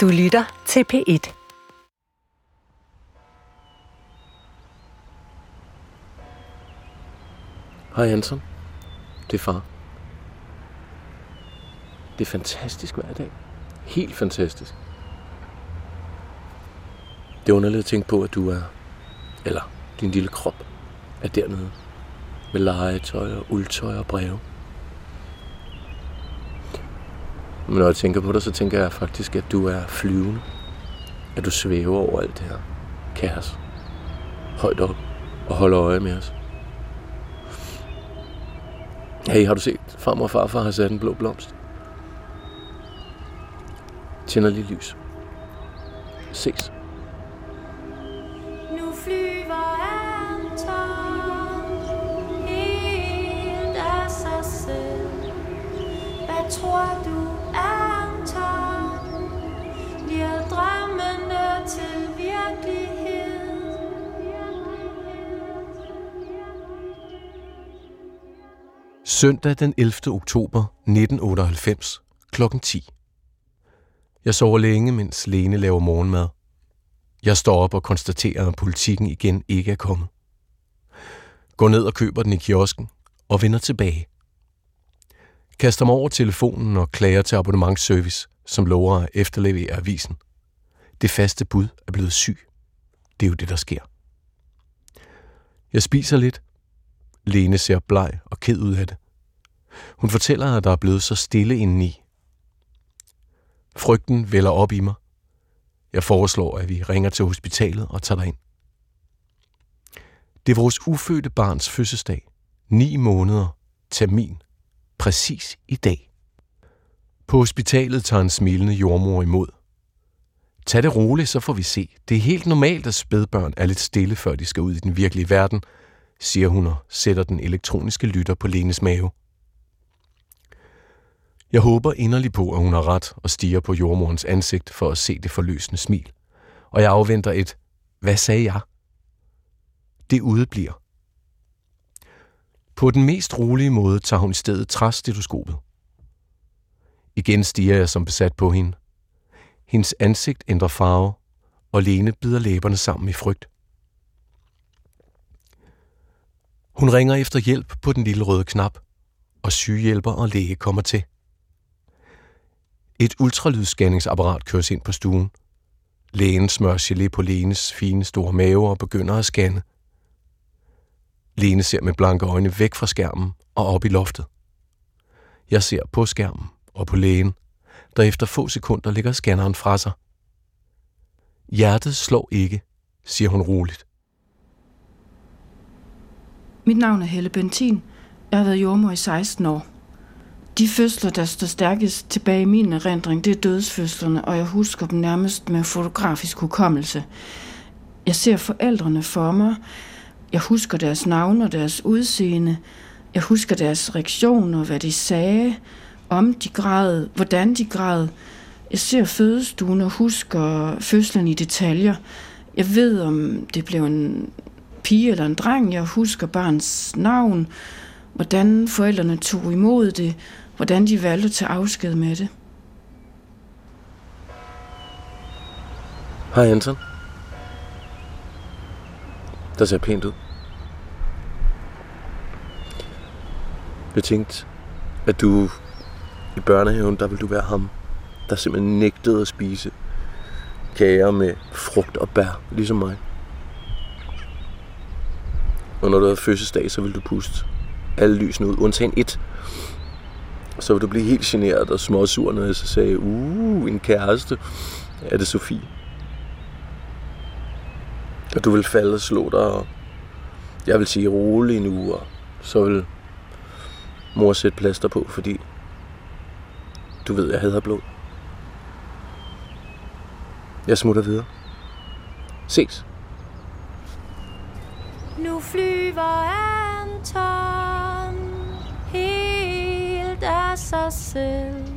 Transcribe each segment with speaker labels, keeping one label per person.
Speaker 1: Du lytter til P1.
Speaker 2: Hej Anton. Det er far. Det er fantastisk hver dag. Helt fantastisk. Det er underligt at tænke på, at du er, eller din lille krop, er dernede. Med legetøj og uldtøj og breve. Men når jeg tænker på det, så tænker jeg faktisk, at du er flyvende. At du svæver over alt det her kaos. Højt op og holder øje med os. Hey, har du set? Farmor og farfar har sat en blå blomst. Tænder lige lys. Ses.
Speaker 3: Nu flyver Anton helt af sig selv. Hvad tror du,
Speaker 4: Søndag den 11. oktober 1998 kl. 10. Jeg sover længe, mens Lene laver morgenmad. Jeg står op og konstaterer, at politikken igen ikke er kommet. Går ned og køber den i kiosken og vender tilbage. Kaster mig over telefonen og klager til abonnementsservice, som lover at efterlevere avisen. Det faste bud er blevet syg. Det er jo det, der sker. Jeg spiser lidt. Lene ser bleg og ked ud af det. Hun fortæller, at der er blevet så stille indeni. Frygten vælger op i mig. Jeg foreslår, at vi ringer til hospitalet og tager ind. Det er vores ufødte barns fødselsdag. Ni måneder. Termin. Præcis i dag. På hospitalet tager en smilende jordmor imod. Tag det roligt, så får vi se. Det er helt normalt, at spædbørn er lidt stille, før de skal ud i den virkelige verden, siger hun og sætter den elektroniske lytter på Lenes mave. Jeg håber inderligt på, at hun har ret og stiger på jordmorens ansigt for at se det forløsende smil. Og jeg afventer et, hvad sagde jeg? Det udebliver. På den mest rolige måde tager hun i stedet træstetoskopet. Igen stiger jeg som besat på hende. Hendes ansigt ændrer farve, og Lene bider læberne sammen i frygt. Hun ringer efter hjælp på den lille røde knap, og sygehjælper og læge kommer til. Et ultralydsscanningsapparat køres ind på stuen. Lægen smører gelé på Lenes fine store mave og begynder at scanne. Lene ser med blanke øjne væk fra skærmen og op i loftet. Jeg ser på skærmen og på lægen, der efter få sekunder lægger scanneren fra sig. Hjertet slår ikke, siger hun roligt.
Speaker 5: Mit navn er Helle Bentin. Jeg har været jordmor i 16 år. De fødsler, der står stærkest tilbage i min erindring, det er dødsfødslerne, og jeg husker dem nærmest med fotografisk hukommelse. Jeg ser forældrene for mig. Jeg husker deres navne og deres udseende. Jeg husker deres reaktioner, hvad de sagde, om de græd, hvordan de græd. Jeg ser fødestuen og husker fødslen i detaljer. Jeg ved, om det blev en pige eller en dreng. Jeg husker barns navn, hvordan forældrene tog imod det, hvordan de valgte at tage afsked med det.
Speaker 2: Hej Anton. Der ser pænt ud. Jeg tænkte, at du i børnehaven, der vil du være ham, der simpelthen nægtede at spise kager med frugt og bær, ligesom mig. Og når du havde fødselsdag, så vil du puste alle lysene ud, undtagen et. Så vil du blive helt generet og småsur, når jeg så sagde, uh, en kæreste. Er det Sofie? Og du vil falde og slå dig, og jeg vil sige rolig nu, og så vil mor sætte plaster på, fordi du ved, jeg hader blod. Jeg smutter videre. Ses.
Speaker 3: Nu flyver Anton selv.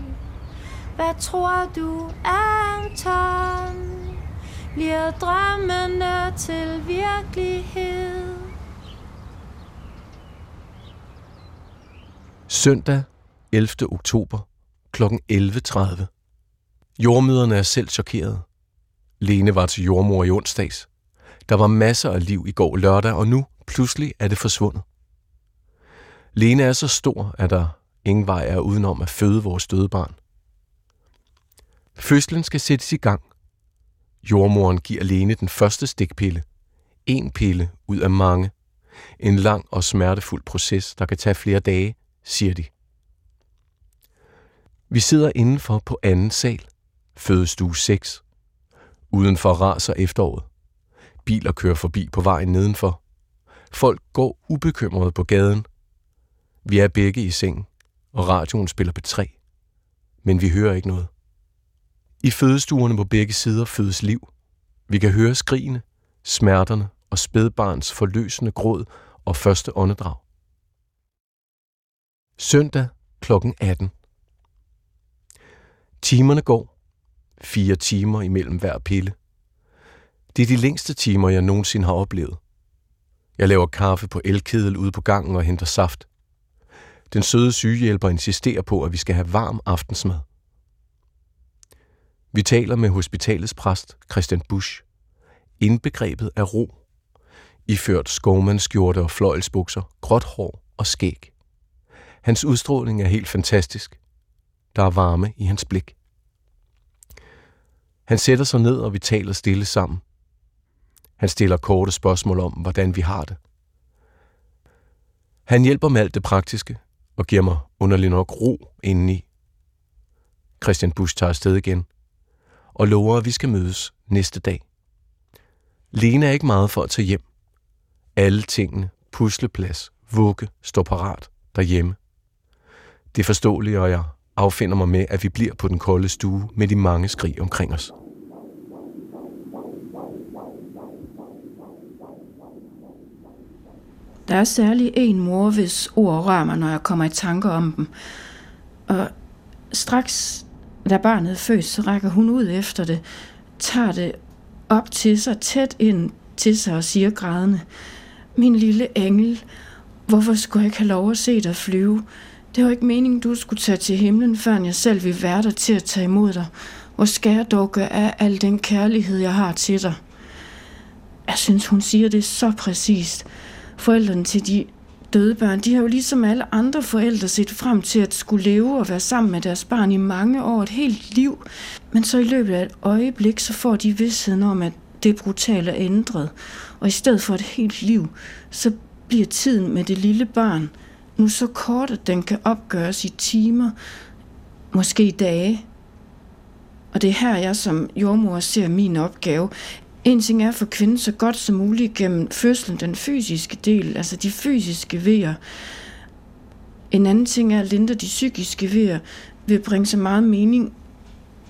Speaker 3: Hvad tror du, Anton? Bliver drømmene til virkelighed?
Speaker 4: Søndag 11. oktober kl. 11.30. Jordmøderne er selv chokerede. Lene var til jordmor i onsdags. Der var masser af liv i går lørdag, og nu pludselig er det forsvundet. Lene er så stor, at der ingen vej er udenom at føde vores døde barn. Fødslen skal sættes i gang. Jordmoren giver Lene den første stikpille. En pille ud af mange. En lang og smertefuld proces, der kan tage flere dage, siger de. Vi sidder indenfor på anden sal, fødestue 6. Udenfor raser efteråret. Biler kører forbi på vejen nedenfor. Folk går ubekymret på gaden. Vi er begge i seng, og radioen spiller på tre. Men vi hører ikke noget. I fødestuerne på begge sider fødes liv. Vi kan høre skrigene, smerterne og spædbarns forløsende gråd og første åndedrag. Søndag kl. 18. Timerne går. Fire timer imellem hver pille. Det er de længste timer, jeg nogensinde har oplevet. Jeg laver kaffe på elkedel ude på gangen og henter saft. Den søde sygehjælper insisterer på, at vi skal have varm aftensmad. Vi taler med hospitalets præst, Christian Busch. Indbegrebet er ro. Iført skovmandskjorte og fløjelsbukser, gråt hår og skæg. Hans udstråling er helt fantastisk. Der er varme i hans blik. Han sætter sig ned, og vi taler stille sammen. Han stiller korte spørgsmål om, hvordan vi har det. Han hjælper med alt det praktiske og giver mig underlig nok ro indeni. Christian Busch tager afsted igen og lover, at vi skal mødes næste dag. Lene er ikke meget for at tage hjem. Alle tingene, pusleplads, vugge, står parat derhjemme. Det er forståeligt, og jeg affinder mig med, at vi bliver på den kolde stue med de mange skrig omkring os.
Speaker 5: Der er særlig en mor, hvis ord rører mig, når jeg kommer i tanker om dem. Og straks, da barnet er født, så rækker hun ud efter det, tager det op til sig, tæt ind til sig og siger grædende, min lille engel, hvorfor skulle jeg ikke have lov at se dig flyve? Det var ikke meningen, du skulle tage til himlen, før jeg selv vil være der til at tage imod dig. Hvor skal jeg dog gøre af al den kærlighed, jeg har til dig? Jeg synes, hun siger det så præcist. Forældrene til de døde børn, de har jo ligesom alle andre forældre set frem til at skulle leve og være sammen med deres barn i mange år, et helt liv. Men så i løbet af et øjeblik, så får de vidsheden om, at det brutale er ændret. Og i stedet for et helt liv, så bliver tiden med det lille barn nu så kort, at den kan opgøres i timer, måske dage. Og det er her, jeg som jordmor ser min opgave. En ting er for kvinden så godt som muligt gennem fødslen, den fysiske del, altså de fysiske vejer. En anden ting er at lindre de psykiske vejer ved at bringe så meget mening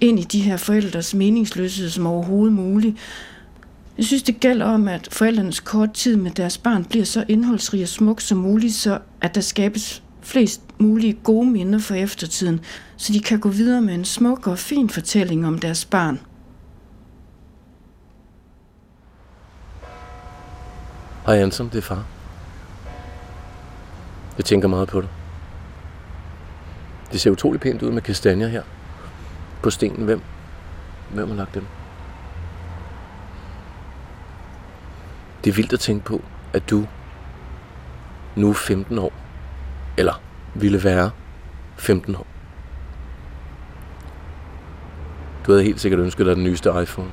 Speaker 5: ind i de her forældres meningsløshed som overhovedet muligt. Jeg synes, det gælder om, at forældrenes kort tid med deres barn bliver så indholdsrig og smuk som muligt, så at der skabes flest mulige gode minder for eftertiden, så de kan gå videre med en smuk og fin fortælling om deres barn.
Speaker 2: Hej Anson, det er far. Jeg tænker meget på dig. Det ser utrolig pænt ud med kastanjer her. På stenen, hvem? Hvem har lagt dem? Det er vildt at tænke på, at du nu er 15 år, eller ville være 15 år. Du havde helt sikkert ønsket dig den nyeste iPhone.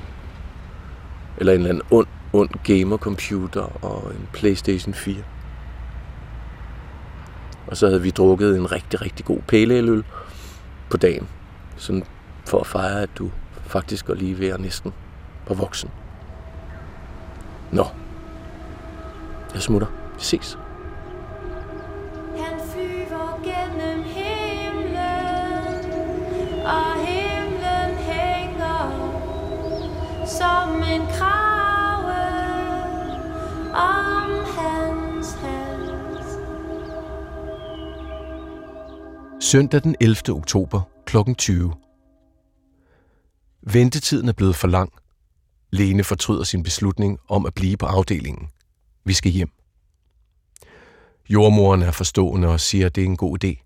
Speaker 2: Eller en eller anden ond, ond gamer-computer og en Playstation 4. Og så havde vi drukket en rigtig, rigtig god pæleøl på dagen. Sådan for at fejre, at du faktisk går lige ved at næsten på voksen. Nå, jeg smutter. Vi ses.
Speaker 3: Han flyver gennem himlen, og himlen hænger som en kraft.
Speaker 4: Søndag den 11. oktober kl. 20. Ventetiden er blevet for lang. Lene fortryder sin beslutning om at blive på afdelingen. Vi skal hjem. Jordmoren er forstående og siger, at det er en god idé.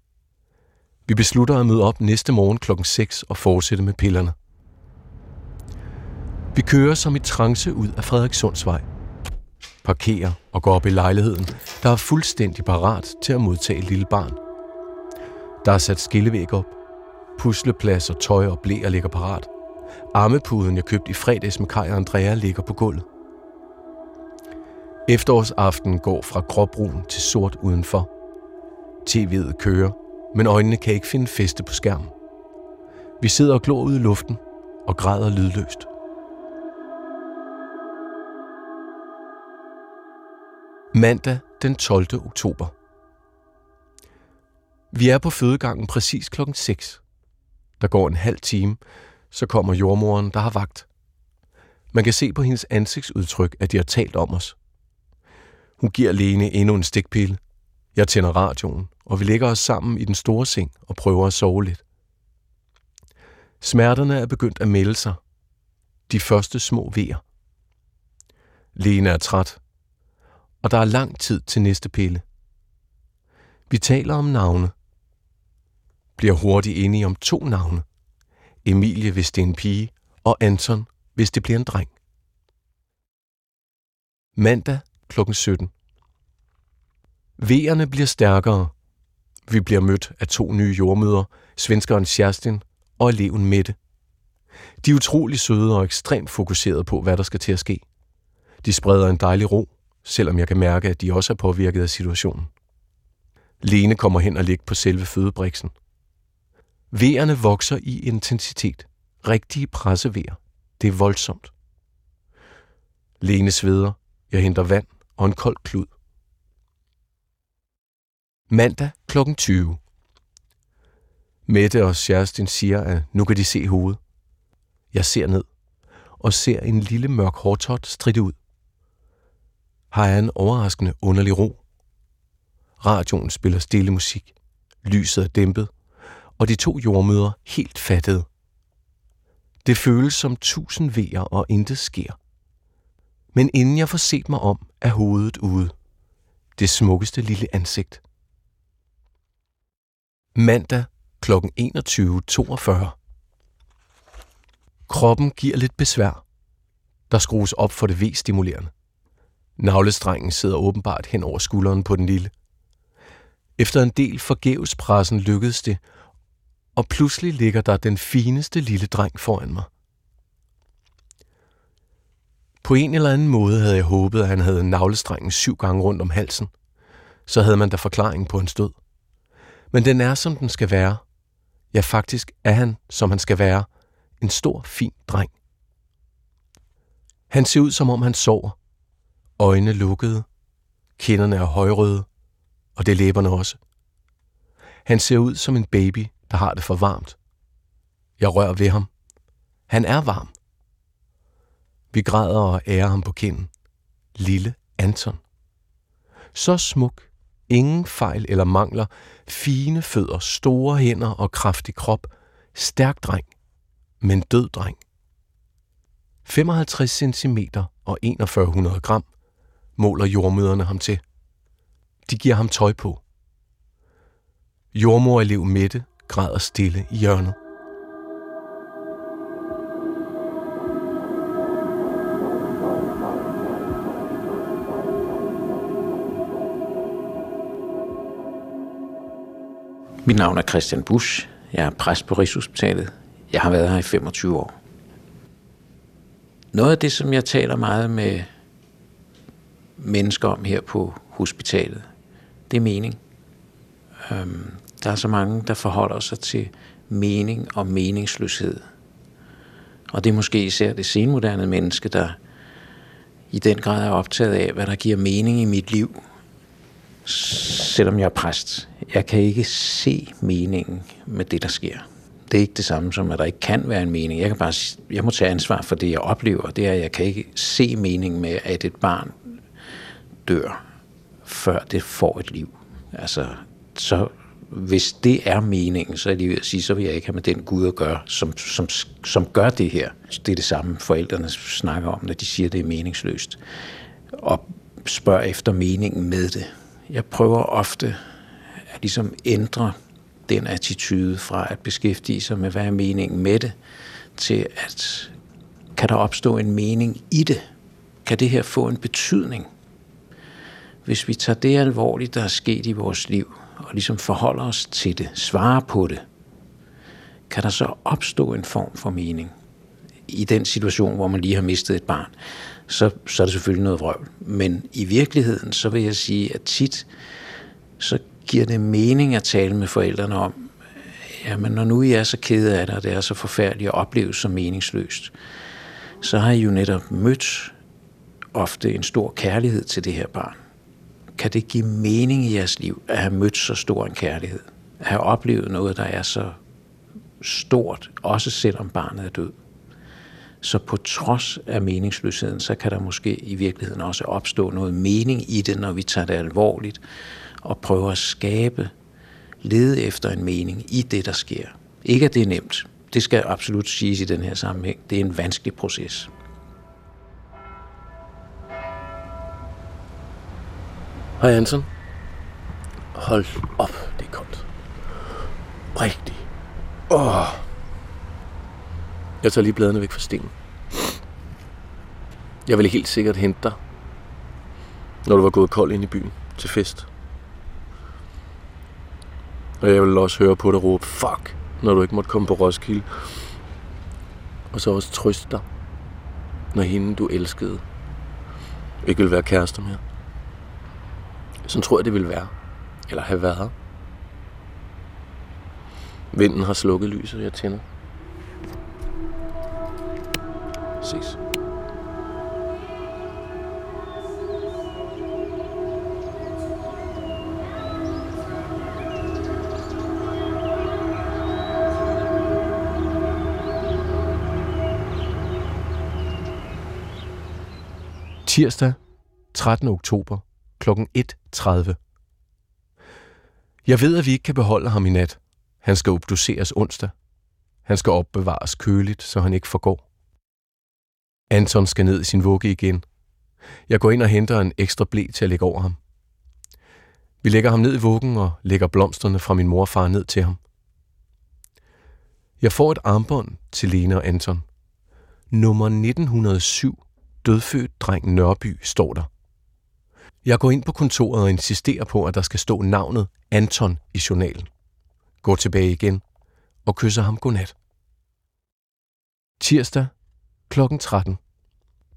Speaker 4: Vi beslutter at møde op næste morgen klokken 6 og fortsætte med pillerne. Vi kører som i trance ud af Frederikssundsvej. Parkerer og går op i lejligheden, der er fuldstændig parat til at modtage et lille barn. Der er sat skillevæg op. Pusleplads og tøj og blæer ligger parat. Armepuden, jeg købte i fredags med Kai og Andrea, ligger på gulvet. Efterårsaften går fra gråbrun til sort udenfor. TV'et kører, men øjnene kan ikke finde feste på skærmen. Vi sidder og glor ud i luften og græder lydløst. Mandag den 12. oktober. Vi er på fødegangen præcis klokken 6. Der går en halv time, så kommer jordmoren, der har vagt. Man kan se på hendes ansigtsudtryk, at de har talt om os. Hun giver Lene endnu en stikpille. Jeg tænder radioen, og vi lægger os sammen i den store seng og prøver at sove lidt. Smerterne er begyndt at melde sig. De første små vejer. Lene er træt, og der er lang tid til næste pille. Vi taler om navne. Bliver hurtigt enige om to navne. Emilie, hvis det er en pige, og Anton, hvis det bliver en dreng. Mandag kl. 17. Vejerne bliver stærkere. Vi bliver mødt af to nye jordmøder, svenskeren Sjerstin og eleven Mette. De er utrolig søde og ekstremt fokuseret på, hvad der skal til at ske. De spreder en dejlig ro, selvom jeg kan mærke, at de også er påvirket af situationen. Lene kommer hen og ligger på selve fødebriksen. Vejerne vokser i intensitet. Rigtige pressevejer. Det er voldsomt. Lene sveder. Jeg henter vand og en kold klud. Mandag kl. 20. Mette og Sjerstin siger, at nu kan de se hovedet. Jeg ser ned og ser en lille mørk hårtot stridt ud. Har jeg en overraskende underlig ro. Radioen spiller stille musik. Lyset er dæmpet, og de to jordmøder helt fattede. Det føles som tusind vejer, og intet sker. Men inden jeg får set mig om, er hovedet ude. Det smukkeste lille ansigt. Mandag kl. 21.42. Kroppen giver lidt besvær. Der skrues op for det V-stimulerende. Navlestrengen sidder åbenbart hen over skulderen på den lille. Efter en del forgæves pressen lykkedes det, og pludselig ligger der den fineste lille dreng foran mig. På en eller anden måde havde jeg håbet, at han havde navlestrengen syv gange rundt om halsen. Så havde man da forklaring på en stød. Men den er, som den skal være. Ja, faktisk er han, som han skal være. En stor, fin dreng. Han ser ud, som om han sover. Øjne lukkede. Kinderne er højrøde. Og det er læberne også. Han ser ud som en baby, der har det for varmt. Jeg rører ved ham. Han er varm. Vi græder og ærer ham på kinden. Lille Anton. Så smuk. Ingen fejl eller mangler. Fine fødder, store hænder og kraftig krop. Stærk dreng. Men død dreng. 55 cm og 4100 gram måler jordmøderne ham til. De giver ham tøj på. Jordmorelev Mette græder stille i hjørnet.
Speaker 1: Mit navn er Christian Busch. Jeg er præst på Rigshospitalet. Jeg har været her i 25 år. Noget af det, som jeg taler meget med mennesker om her på hospitalet, det er mening. Øhm, der er så mange, der forholder sig til mening og meningsløshed. Og det er måske især det senmoderne menneske, der i den grad er optaget af, hvad der giver mening i mit liv, selvom jeg er præst. Jeg kan ikke se meningen med det, der sker. Det er ikke det samme som, at der ikke kan være en mening. Jeg, kan bare, jeg må tage ansvar for det, jeg oplever. Det er, at jeg kan ikke se mening med, at et barn dør, før det får et liv. Altså, så hvis det er meningen, så er det at sige, så vil jeg ikke have med den Gud at gøre, som, som, som gør det her. Det er det samme, forældrene snakker om, når de siger, det er meningsløst. Og spørger efter meningen med det. Jeg prøver ofte at ligesom ændre den attitude fra at beskæftige sig med, hvad er meningen med det, til at kan der opstå en mening i det? Kan det her få en betydning? Hvis vi tager det alvorligt, der er sket i vores liv, og ligesom forholder os til det, svarer på det, kan der så opstå en form for mening i den situation, hvor man lige har mistet et barn, så, så er det selvfølgelig noget vrøvl. Men i virkeligheden, så vil jeg sige, at tit, så giver det mening at tale med forældrene om, jamen når nu I er så kede af det, og det er så forfærdeligt at opleve som meningsløst, så har I jo netop mødt ofte en stor kærlighed til det her barn. Kan det give mening i jeres liv at have mødt så stor en kærlighed? At have oplevet noget, der er så stort, også selvom barnet er død. Så på trods af meningsløsheden, så kan der måske i virkeligheden også opstå noget mening i det, når vi tager det alvorligt og prøver at skabe, lede efter en mening i det, der sker. Ikke at det er nemt. Det skal absolut siges i den her sammenhæng. Det er en vanskelig proces.
Speaker 2: Hej Hansen. Hold op, det er koldt. Rigtig. Åh. Jeg tager lige bladene væk fra stenen. Jeg ville helt sikkert hente dig, når du var gået kold ind i byen til fest. Og jeg ville også høre på dig råbe, fuck, når du ikke måtte komme på Roskilde. Og så også trøste dig, når hende du elskede ikke ville være kærester mere. Sådan tror jeg, det ville være. Eller have været. Vinden har slukket lyset, jeg tænder. Ses.
Speaker 4: Tirsdag 13. oktober kl. 1.30. Jeg ved, at vi ikke kan beholde ham i nat. Han skal obduceres onsdag. Han skal opbevares køligt, så han ikke forgår. Anton skal ned i sin vugge igen. Jeg går ind og henter en ekstra blæ til at lægge over ham. Vi lægger ham ned i vuggen og lægger blomsterne fra min morfar ned til ham. Jeg får et armbånd til Lene og Anton. Nummer 1907, dødfødt dreng Nørby, står der. Jeg går ind på kontoret og insisterer på, at der skal stå navnet Anton i journalen. Går tilbage igen og kysser ham godnat. Tirsdag klokken 13.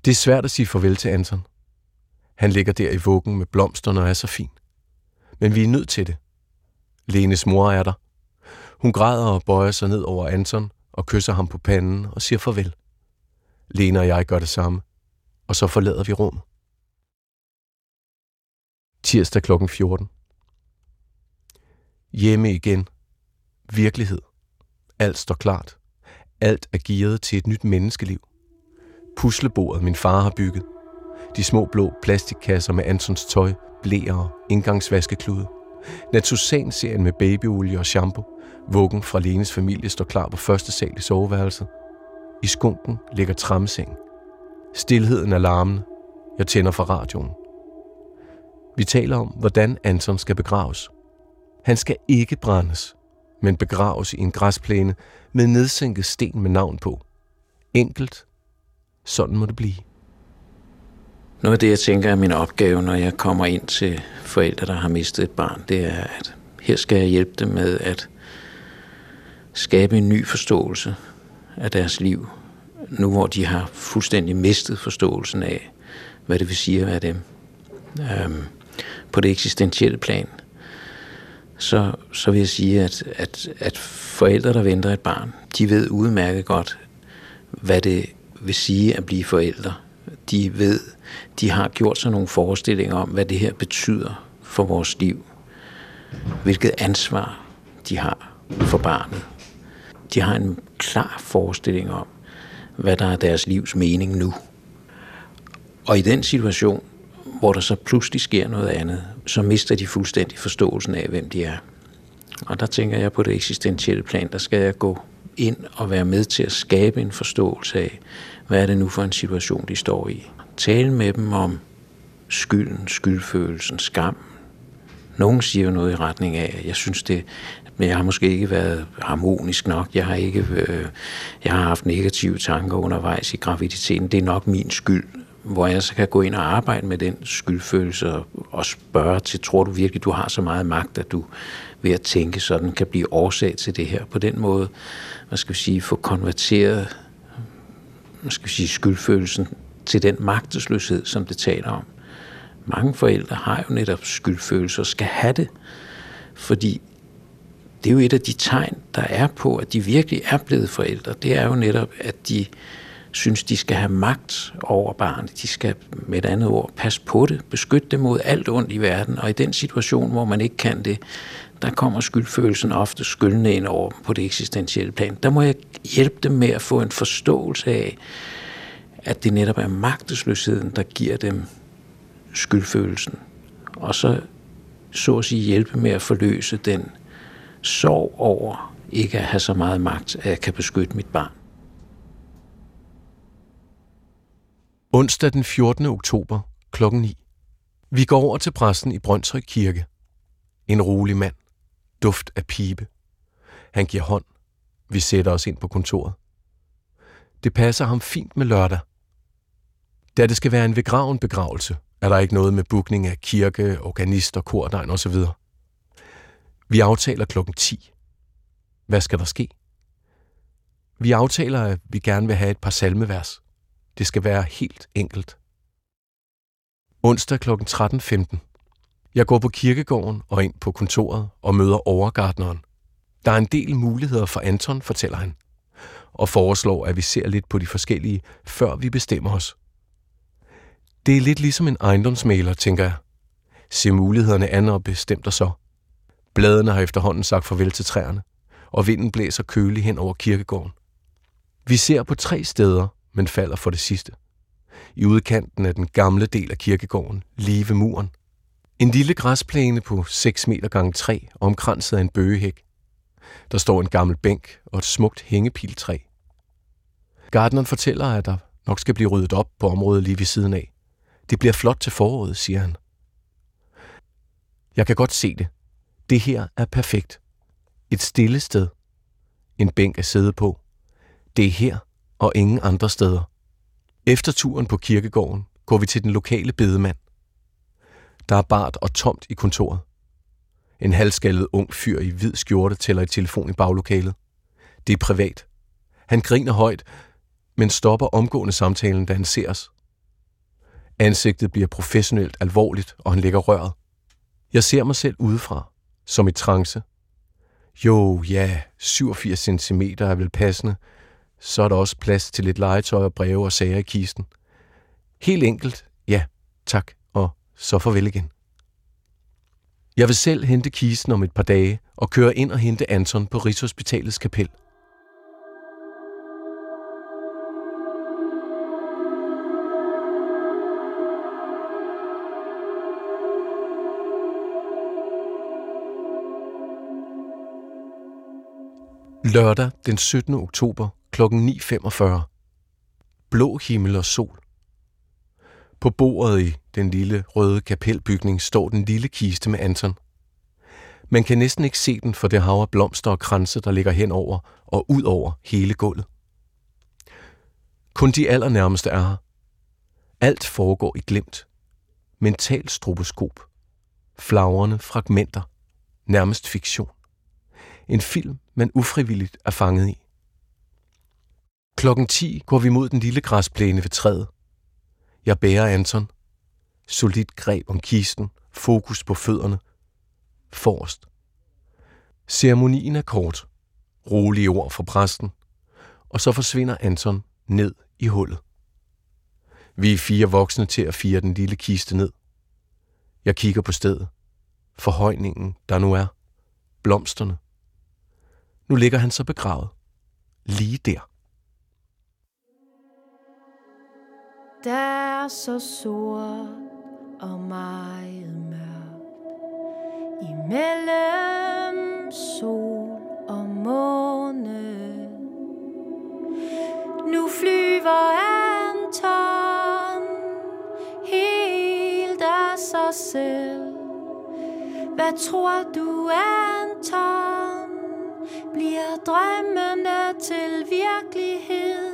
Speaker 4: Det er svært at sige farvel til Anton. Han ligger der i vuggen med blomsterne og er så fin. Men vi er nødt til det. Lenes mor er der. Hun græder og bøjer sig ned over Anton og kysser ham på panden og siger farvel. Lene og jeg gør det samme, og så forlader vi rummet. Tirsdag kl. 14. Hjemme igen. Virkelighed. Alt står klart. Alt er gearet til et nyt menneskeliv. Puslebordet min far har bygget. De små blå plastikkasser med Antons tøj, blæer og indgangsvaskeklude. Natusan-serien med babyolie og shampoo. Vuggen fra Lenes familie står klar på første sal i soveværelset. I skunken ligger tramseng. Stilheden er larmende. Jeg tænder for radioen. Vi taler om, hvordan Anton skal begraves. Han skal ikke brændes, men begraves i en græsplæne med nedsænket sten med navn på. Enkelt. Sådan må det blive.
Speaker 1: Noget af det, jeg tænker er min opgave, når jeg kommer ind til forældre, der har mistet et barn, det er, at her skal jeg hjælpe dem med at skabe en ny forståelse af deres liv, nu hvor de har fuldstændig mistet forståelsen af, hvad det vil sige at være dem. Øhm, på det eksistentielle plan, så, så vil jeg sige, at, at, at forældre, der venter et barn, de ved udmærket godt, hvad det vil sige at blive forældre. De ved, de har gjort sig nogle forestillinger om, hvad det her betyder for vores liv. Hvilket ansvar de har for barnet. De har en klar forestilling om, hvad der er deres livs mening nu. Og i den situation, hvor der så pludselig sker noget andet, så mister de fuldstændig forståelsen af, hvem de er. Og der tænker jeg på det eksistentielle plan, der skal jeg gå ind og være med til at skabe en forståelse af, hvad er det nu for en situation, de står i. Tale med dem om skylden, skyldfølelsen, skam. Nogen siger jo noget i retning af, at jeg synes, det men jeg har måske ikke været harmonisk nok. Jeg har ikke øh, jeg har haft negative tanker undervejs i graviditeten. Det er nok min skyld, hvor jeg så kan gå ind og arbejde med den skyldfølelse og, og spørge til, tror du virkelig, du har så meget magt, at du ved at tænke sådan kan blive årsag til det her. På den måde, hvad skal vi sige, få konverteret hvad skal vi sige, skyldfølelsen til den magtesløshed, som det taler om. Mange forældre har jo netop skyldfølelse og skal have det, fordi det er jo et af de tegn, der er på, at de virkelig er blevet forældre. Det er jo netop, at de synes, de skal have magt over barnet. De skal med et andet ord passe på det, beskytte det mod alt ondt i verden. Og i den situation, hvor man ikke kan det, der kommer skyldfølelsen ofte skyldende ind over på det eksistentielle plan. Der må jeg hjælpe dem med at få en forståelse af, at det netop er magtesløsheden, der giver dem skyldfølelsen. Og så, så at sige, hjælpe med at forløse den sorg over ikke at have så meget magt, at jeg kan beskytte mit barn.
Speaker 4: Onsdag den 14. oktober kl. 9. Vi går over til præsten i Brøndshøj Kirke. En rolig mand. Duft af pibe. Han giver hånd. Vi sætter os ind på kontoret. Det passer ham fint med lørdag. Da det skal være en begraven begravelse, er der ikke noget med bookning af kirke, organister, kordegn osv. Vi aftaler klokken 10. Hvad skal der ske? Vi aftaler, at vi gerne vil have et par salmevers. Det skal være helt enkelt. Onsdag kl. 13.15. Jeg går på kirkegården og ind på kontoret og møder overgardneren. Der er en del muligheder for Anton, fortæller han, og foreslår, at vi ser lidt på de forskellige, før vi bestemmer os. Det er lidt ligesom en ejendomsmaler, tænker jeg. Se mulighederne an og bestem dig så. Bladene har efterhånden sagt farvel til træerne, og vinden blæser kølig hen over kirkegården. Vi ser på tre steder, men falder for det sidste. I udkanten af den gamle del af kirkegården, lige ved muren. En lille græsplæne på 6 meter gange 3, omkranset af en bøgehæk. Der står en gammel bænk og et smukt hængepiltræ. Gardneren fortæller, at der nok skal blive ryddet op på området lige ved siden af. Det bliver flot til foråret, siger han. Jeg kan godt se det. Det her er perfekt. Et stille sted. En bænk at sidde på. Det er her og ingen andre steder. Efter turen på kirkegården går vi til den lokale bedemand. Der er bart og tomt i kontoret. En halvskaldet ung fyr i hvid skjorte tæller i telefon i baglokalet. Det er privat. Han griner højt, men stopper omgående samtalen, da han ser os. Ansigtet bliver professionelt alvorligt, og han lægger røret. Jeg ser mig selv udefra, som i trance. Jo, ja, 87 cm er vel passende. Så er der også plads til lidt legetøj og breve og sager i kisten. Helt enkelt, ja, tak, og så farvel igen. Jeg vil selv hente kisten om et par dage og køre ind og hente Anton på Rigshospitalets kapel. Lørdag den 17. oktober kl. 9.45. Blå himmel og sol. På bordet i den lille røde kapelbygning står den lille kiste med Anton. Man kan næsten ikke se den for det hav af blomster og kranse, der ligger henover og ud over hele gulvet. Kun de allernærmeste er her. Alt foregår i glemt. Mental stroboskop. Flagrende fragmenter. Nærmest fiktion. En film, man ufrivilligt er fanget i. Klokken 10 går vi mod den lille græsplæne ved træet. Jeg bærer Anton. Solidt greb om kisten, fokus på fødderne. Forrest. Ceremonien er kort. Rolige ord fra præsten. Og så forsvinder Anton ned i hullet. Vi er fire voksne til at fire den lille kiste ned. Jeg kigger på stedet. Forhøjningen, der nu er. Blomsterne. Nu ligger han så begravet. Lige der.
Speaker 3: Der er så sort og meget mørkt Imellem sol og måne Nu flyver Anton Helt af sig selv Hvad tror du, Anton? bliver drømmene til virkelighed.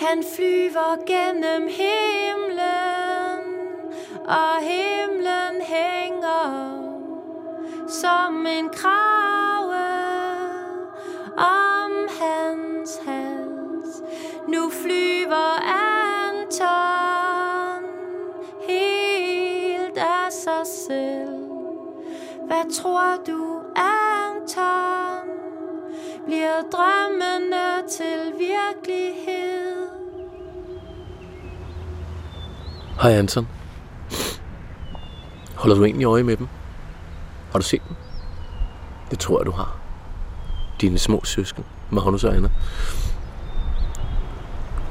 Speaker 3: Han flyver gennem himlen, og himlen hænger som en krave om hans hals. Nu flyver Anton helt af sig selv. Hvad tror du, Anton? Bliver drømmene til virkelighed?
Speaker 4: Hej Anton. Holder du egentlig øje med dem? Har du set dem? Det tror jeg, du har. Dine små søsken, Magnus og Anna.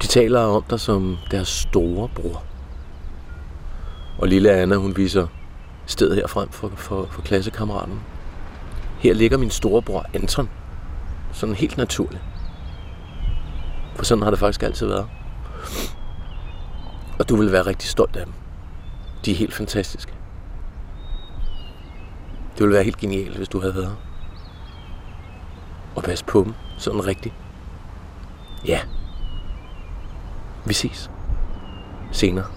Speaker 4: De taler om dig som deres store bror. Og lille Anna, hun viser stedet her frem for, for, for klassekammeraten. Her ligger min storebror Anton. Sådan helt naturligt. For sådan har det faktisk altid været. Og du vil være rigtig stolt af dem. De er helt fantastiske. Det ville være helt genialt, hvis du havde været her. Og pas på dem, sådan rigtigt. Ja. Vi ses. Senere.